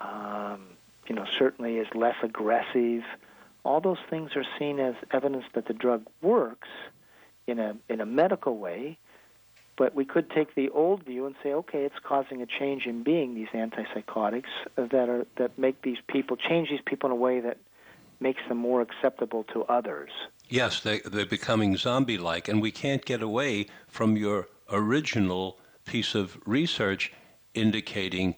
um, you know, certainly is less aggressive, all those things are seen as evidence that the drug works in a in a medical way. But we could take the old view and say, okay, it's causing a change in being. These antipsychotics that are that make these people change these people in a way that makes them more acceptable to others. Yes, they, they're becoming zombie like, and we can't get away from your original piece of research indicating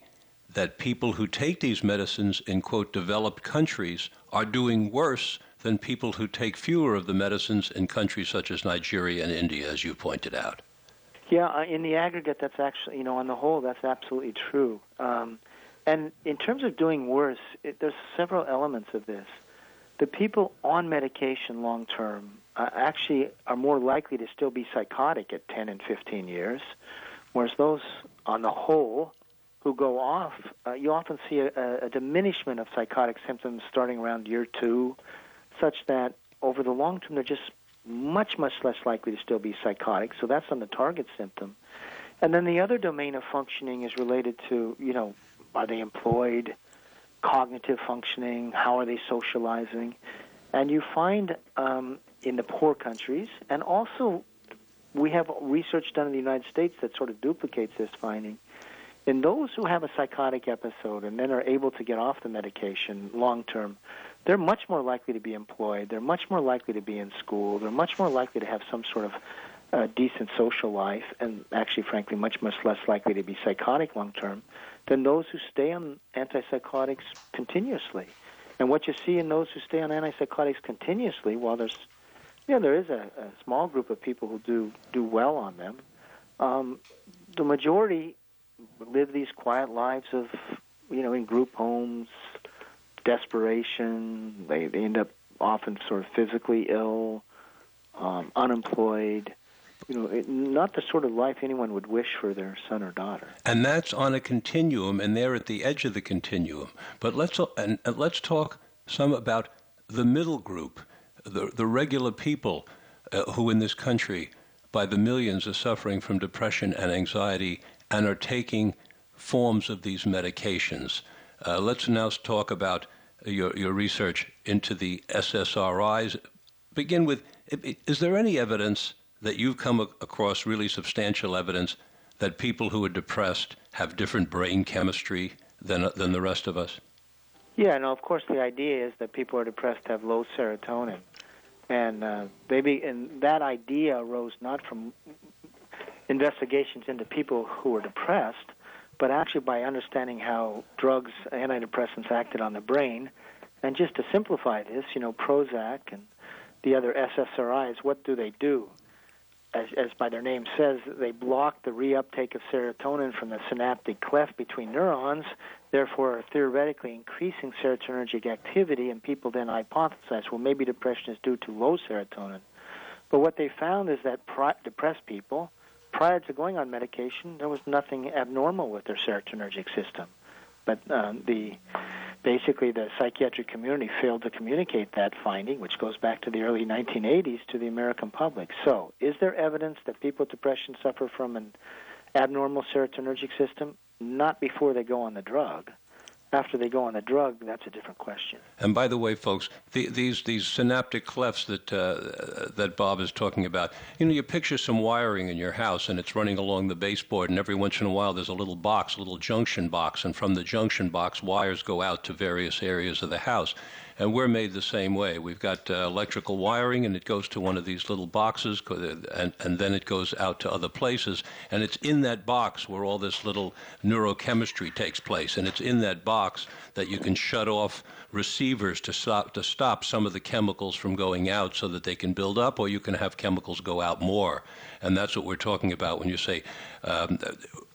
that people who take these medicines in, quote, developed countries are doing worse than people who take fewer of the medicines in countries such as Nigeria and India, as you pointed out. Yeah, uh, in the aggregate, that's actually, you know, on the whole, that's absolutely true. Um, and in terms of doing worse, it, there's several elements of this the people on medication long term uh, actually are more likely to still be psychotic at 10 and 15 years, whereas those on the whole who go off, uh, you often see a, a diminishment of psychotic symptoms starting around year two, such that over the long term they're just much, much less likely to still be psychotic. So that's on the target symptom. And then the other domain of functioning is related to, you know, are they employed? Cognitive functioning, how are they socializing. And you find um, in the poor countries, and also we have research done in the United States that sort of duplicates this finding. In those who have a psychotic episode and then are able to get off the medication long term, they're much more likely to be employed. They're much more likely to be in school. They're much more likely to have some sort of uh, decent social life, and actually, frankly, much, much less likely to be psychotic long term than those who stay on antipsychotics continuously. And what you see in those who stay on antipsychotics continuously, while there's, yeah, there is a, a small group of people who do do well on them, um, the majority live these quiet lives of, you know, in group homes, desperation. They, they end up often sort of physically ill, um, unemployed, you know, it, not the sort of life anyone would wish for their son or daughter. And that's on a continuum, and they're at the edge of the continuum. But let's and, and let's talk some about the middle group, the the regular people uh, who in this country, by the millions, are suffering from depression and anxiety and are taking forms of these medications. Uh, let's now talk about your your research into the SSRIs. Begin with: Is there any evidence? That you've come across really substantial evidence that people who are depressed have different brain chemistry than than the rest of us? Yeah, no, of course the idea is that people who are depressed have low serotonin, and uh, they be, and that idea arose not from investigations into people who were depressed, but actually by understanding how drugs, antidepressants, acted on the brain. And just to simplify this, you know, Prozac and the other SSRIs, what do they do? As, as by their name says, they block the reuptake of serotonin from the synaptic cleft between neurons, therefore theoretically increasing serotonergic activity. And people then hypothesize, well, maybe depression is due to low serotonin. But what they found is that pri- depressed people, prior to going on medication, there was nothing abnormal with their serotonergic system. But um, the basically the psychiatric community failed to communicate that finding, which goes back to the early 1980s, to the American public. So, is there evidence that people with depression suffer from an abnormal serotonergic system? Not before they go on the drug after they go on the drug, that's a different question. And by the way, folks, the, these these synaptic clefts that uh, that Bob is talking about, you know, you picture some wiring in your house, and it's running along the baseboard, and every once in a while there's a little box, a little junction box, and from the junction box, wires go out to various areas of the house. And we're made the same way. We've got uh, electrical wiring, and it goes to one of these little boxes, and, and then it goes out to other places. And it's in that box where all this little neurochemistry takes place. And it's in that box that you can shut off receivers to stop, to stop some of the chemicals from going out so that they can build up, or you can have chemicals go out more. And that's what we're talking about when you say um,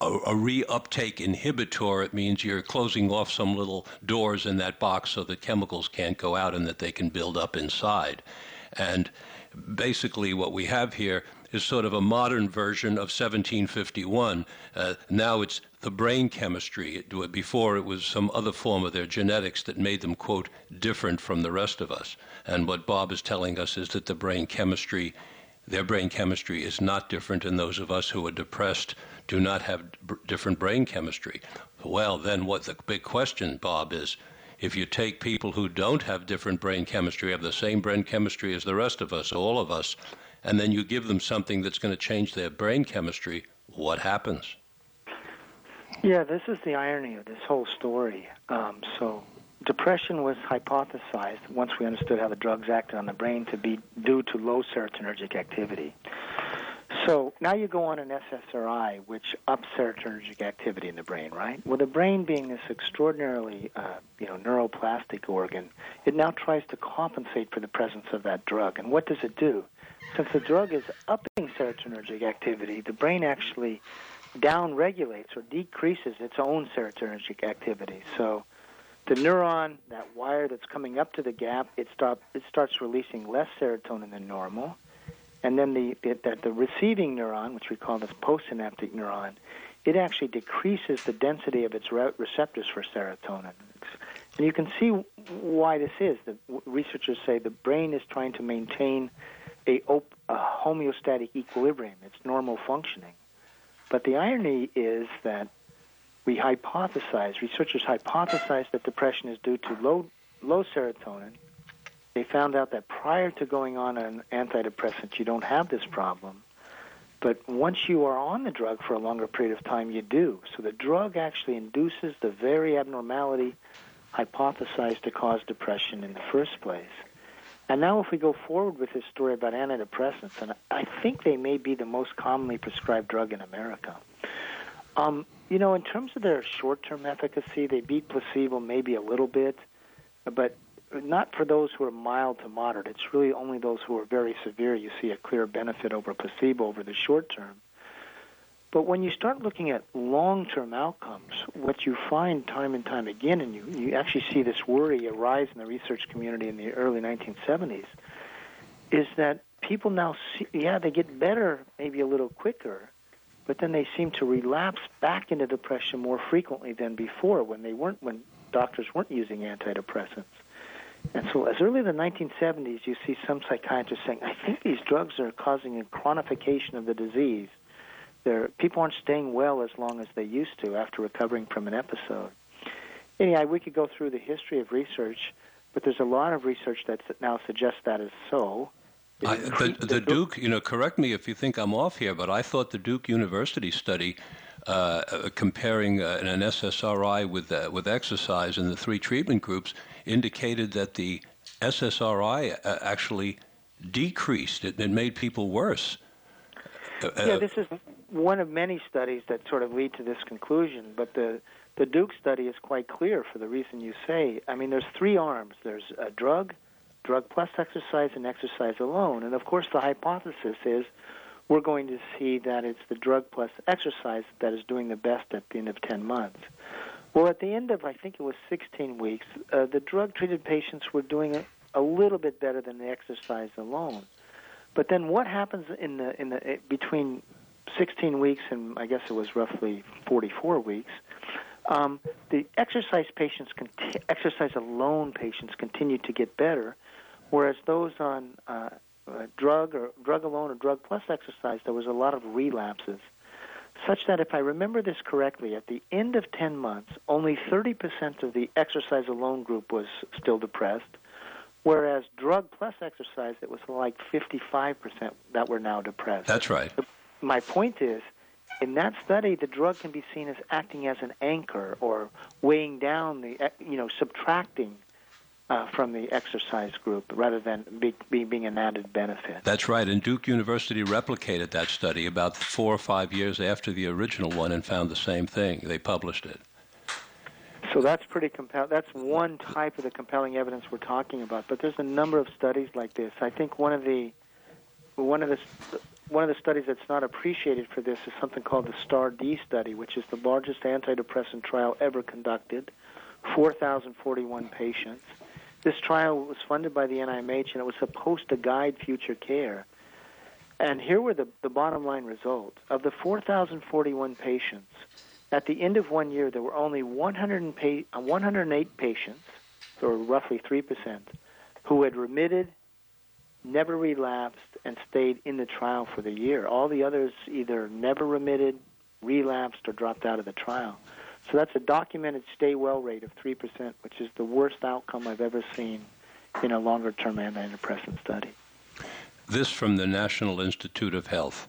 a, a reuptake inhibitor. It means you're closing off some little doors in that box so that chemicals can't go out and that they can build up inside. And basically, what we have here is sort of a modern version of 1751. Uh, now it's the brain chemistry. Before it was some other form of their genetics that made them, quote, different from the rest of us. And what Bob is telling us is that the brain chemistry, their brain chemistry is not different, and those of us who are depressed do not have b- different brain chemistry. Well, then what the big question, Bob, is if you take people who don't have different brain chemistry, have the same brain chemistry as the rest of us, all of us, and then you give them something that's going to change their brain chemistry, what happens? Yeah, this is the irony of this whole story. Um, so, depression was hypothesized once we understood how the drugs acted on the brain to be due to low serotonergic activity. So now you go on an SSRI, which ups serotonergic activity in the brain, right? Well, the brain being this extraordinarily, uh, you know, neuroplastic organ, it now tries to compensate for the presence of that drug. And what does it do? Since the drug is upping serotonergic activity, the brain actually downregulates or decreases its own serotonergic activity. So the neuron, that wire that's coming up to the gap, it, stop, it starts releasing less serotonin than normal. And then the, the, the, receiving neuron, which we call this postsynaptic neuron, it actually decreases the density of its re- receptors for serotonin. And you can see why this is. The researchers say the brain is trying to maintain a, op- a homeostatic equilibrium, its normal functioning. But the irony is that we hypothesize, researchers hypothesize that depression is due to low, low serotonin. They found out that prior to going on an antidepressant, you don't have this problem. But once you are on the drug for a longer period of time, you do. So the drug actually induces the very abnormality hypothesized to cause depression in the first place. And now, if we go forward with this story about antidepressants, and I think they may be the most commonly prescribed drug in America. Um, you know, in terms of their short-term efficacy, they beat placebo maybe a little bit, but not for those who are mild to moderate. It's really only those who are very severe you see a clear benefit over placebo over the short term. But when you start looking at long-term outcomes, what you find time and time again, and you, you actually see this worry arise in the research community in the early 1970s, is that people now see, yeah, they get better maybe a little quicker, but then they seem to relapse back into depression more frequently than before when they weren't when doctors weren't using antidepressants. And so, as early as the 1970s, you see some psychiatrists saying, "I think these drugs are causing a chronification of the disease. They're, people aren't staying well as long as they used to after recovering from an episode." Anyway, we could go through the history of research, but there's a lot of research that now suggests that is so. I, the, the Duke, you know, correct me if you think I'm off here, but I thought the Duke University study uh, uh comparing uh, an SSRI with uh, with exercise in the three treatment groups indicated that the SSRI uh, actually decreased. It, it made people worse. yeah, this is one of many studies that sort of lead to this conclusion, but the the Duke study is quite clear for the reason you say. I mean, there's three arms. There's a drug, drug plus exercise, and exercise alone. And of course, the hypothesis is we're going to see that it's the drug plus exercise that is doing the best at the end of 10 months. Well, at the end of, I think it was 16 weeks, uh, the drug treated patients were doing a, a little bit better than the exercise alone. But then what happens in the, in the, between 16 weeks and I guess it was roughly 44 weeks? Um, the exercise patients, conti- exercise alone patients, continue to get better, whereas those on uh, uh, drug or drug alone or drug plus exercise, there was a lot of relapses. Such that, if I remember this correctly, at the end of 10 months, only 30% of the exercise alone group was still depressed, whereas drug plus exercise, it was like 55% that were now depressed. That's right. My point is, in that study, the drug can be seen as acting as an anchor or weighing down the, you know, subtracting uh, from the exercise group rather than be, be, being an added benefit. That's right. And Duke University replicated that study about four or five years after the original one and found the same thing. They published it. So that's pretty compelling. That's one type of the compelling evidence we're talking about. But there's a number of studies like this. I think one of the one of the one of the studies that's not appreciated for this is something called the STAR-D study, which is the largest antidepressant trial ever conducted, 4,041 patients. This trial was funded by the NIMH, and it was supposed to guide future care. And here were the, the bottom line results. Of the 4,041 patients, at the end of one year, there were only 108 uh, patients, or roughly 3%, who had remitted never relapsed, and stayed in the trial for the year. All the others either never remitted, relapsed, or dropped out of the trial. So that's a documented stay well rate of 3%, which is the worst outcome I've ever seen in a longer term antidepressant study. This from the National Institute of Health.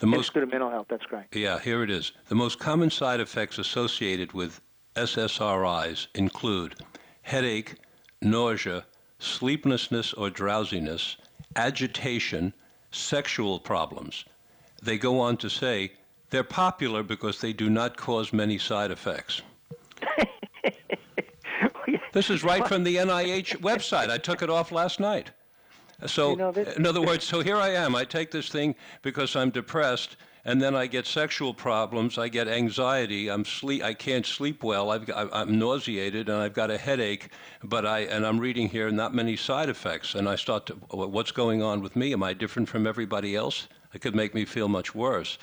The most, Institute of Mental Health, that's correct. Yeah, here it is. The most common side effects associated with SSRIs include headache, nausea, sleeplessness or drowsiness, agitation, sexual problems. They go on to say they're popular because they do not cause many side effects. this is right from the NIH website. I took it off last night. So, you know, this... in other words, so here I am. I take this thing because I'm depressed and then I get sexual problems. I get anxiety. I'm sleep. I can't sleep well. I've, I'm nauseated and I've got a headache. But I and I'm reading here not many side effects. And I start to, what's going on with me? Am I different from everybody else? It could make me feel much worse.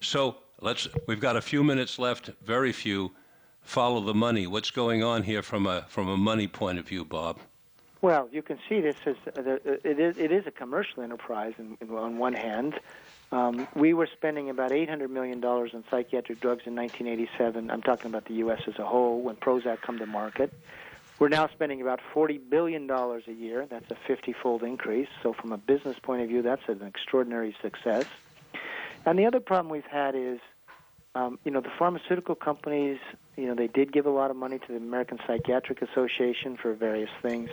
So let's. We've got a few minutes left. Very few. Follow the money. What's going on here from a from a money point of view, Bob? Well, you can see this as uh, it is it is a commercial enterprise in, in, on one hand, um, we were spending about $800 million on psychiatric drugs in 1987. I'm talking about the U.S. as a whole when Prozac come to market. We're now spending about $40 billion a year. That's a 50-fold increase. So from a business point of view, that's an extraordinary success. And the other problem we've had is, um, you know, the pharmaceutical companies, you know, they did give a lot of money to the American Psychiatric Association for various things.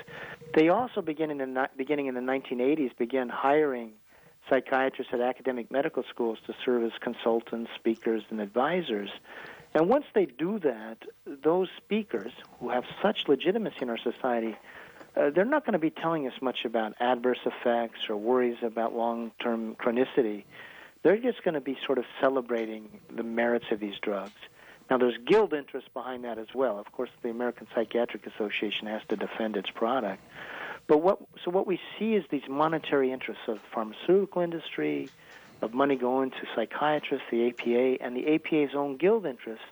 They also, beginning in the, beginning in the 1980s, began hiring – psychiatrists at academic medical schools to serve as consultants, speakers, and advisors. And once they do that, those speakers who have such legitimacy in our society, uh, they're not going to be telling us much about adverse effects or worries about long term chronicity. They're just going to be sort of celebrating the merits of these drugs. Now, there's guild interest behind that as well. Of course, the American Psychiatric Association has to defend its product. But what so what we see is these monetary interests of pharmaceutical industry, of money going to psychiatrists, the APA, and the APA's own guild interests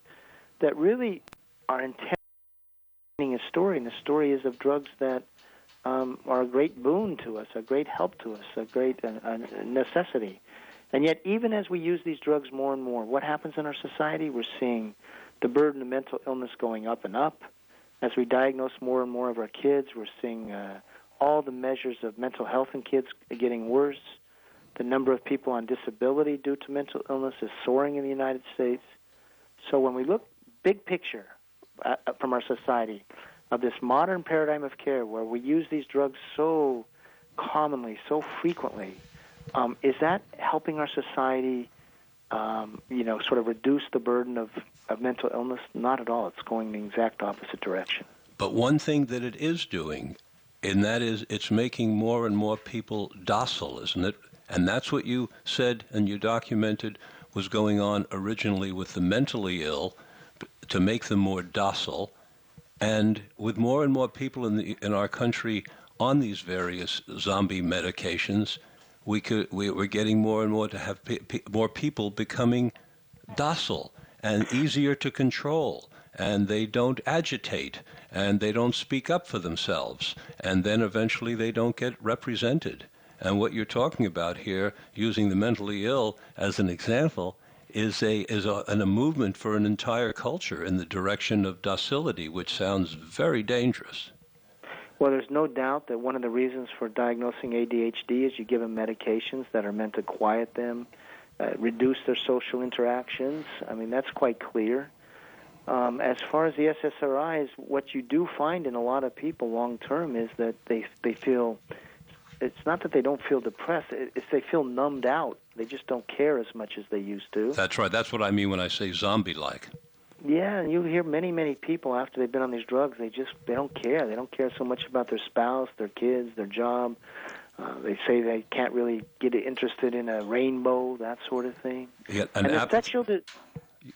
that really are intending a story, and the story is of drugs that um, are a great boon to us, a great help to us, a great uh, necessity. And yet, even as we use these drugs more and more, what happens in our society? We're seeing the burden of mental illness going up and up. As we diagnose more and more of our kids, we're seeing uh, all the measures of mental health in kids getting worse. The number of people on disability due to mental illness is soaring in the United States. So when we look big picture uh, uh, from our society of this modern paradigm of care where we use these drugs so commonly, so frequently, um, is that helping our society, um, you know, sort of reduce the burden of, of mental illness? Not at all. It's going the exact opposite direction. But one thing that it is doing, and that is it's making more and more people docile, isn't it? And that's what you said and you documented was going on originally with the mentally ill to make them more docile. And with more and more people in, the, in our country on these various zombie medications, we could, we, are getting more and more to have pe- pe- more people becoming docile and easier to control and they don't agitate and they don't speak up for themselves and then eventually they don't get represented and what you're talking about here, using the mentally ill as an example, is a is a, a movement for an entire culture in the direction of docility, which sounds very dangerous. Well, there's no doubt that one of the reasons for diagnosing ADHD is you give them medications that are meant to quiet them, uh, reduce their social interactions. I mean, that's quite clear. Um, as far as the SSRIs, what you do find in a lot of people long term is that they they feel it's not that they don't feel depressed; it's they feel numbed out. They just don't care as much as they used to. That's right. That's what I mean when I say zombie-like. Yeah, and you hear many, many people after they've been on these drugs, they just they don't care. They don't care so much about their spouse, their kids, their job. Uh, they say they can't really get interested in a rainbow, that sort of thing. Yeah, and the sexual,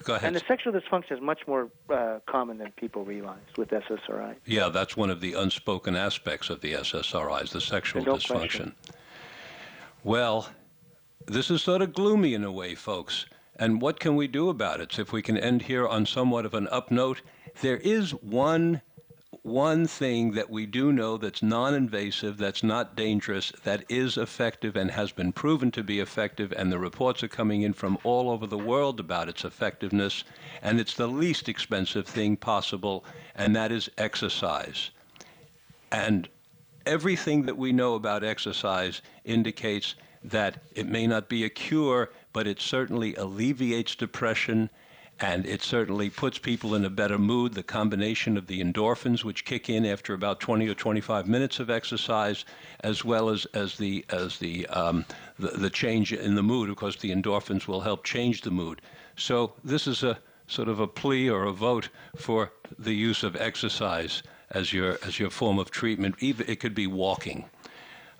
Go ahead. And the sexual dysfunction is much more uh, common than people realize with SSRI. Yeah, that's one of the unspoken aspects of the SSRIs, the sexual no dysfunction. Question. Well, this is sort of gloomy in a way, folks. And what can we do about it? So if we can end here on somewhat of an up note, there is one one thing that we do know that's non invasive, that's not dangerous, that is effective and has been proven to be effective, and the reports are coming in from all over the world about its effectiveness, and it's the least expensive thing possible, and that is exercise. And everything that we know about exercise indicates that it may not be a cure, but it certainly alleviates depression and it certainly puts people in a better mood. The combination of the endorphins, which kick in after about 20 or 25 minutes of exercise, as well as, as the as the, um, the the change in the mood. Of course, the endorphins will help change the mood. So this is a sort of a plea or a vote for the use of exercise as your as your form of treatment. Even it could be walking.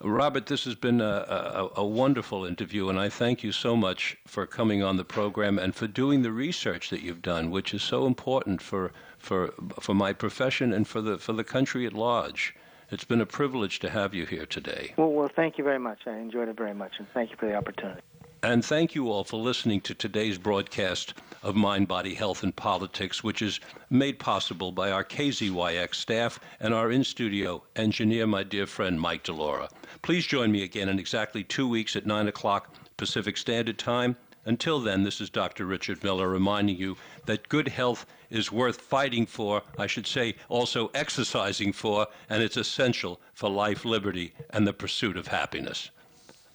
Robert, this has been a, a, a, wonderful interview, and I thank you so much for coming on the program and for doing the research that you've done, which is so important for, for, for my profession and for the, for the country at large. It's been a privilege to have you here today. Well, well, thank you very much. I enjoyed it very much, and thank you for the opportunity. And thank you all for listening to today's broadcast of Mind, Body, Health, and Politics, which is made possible by our KZYX staff and our in studio engineer, my dear friend Mike Delora. Please join me again in exactly two weeks at 9 o'clock Pacific Standard Time. Until then, this is Dr. Richard Miller reminding you that good health is worth fighting for, I should say, also exercising for, and it's essential for life, liberty, and the pursuit of happiness.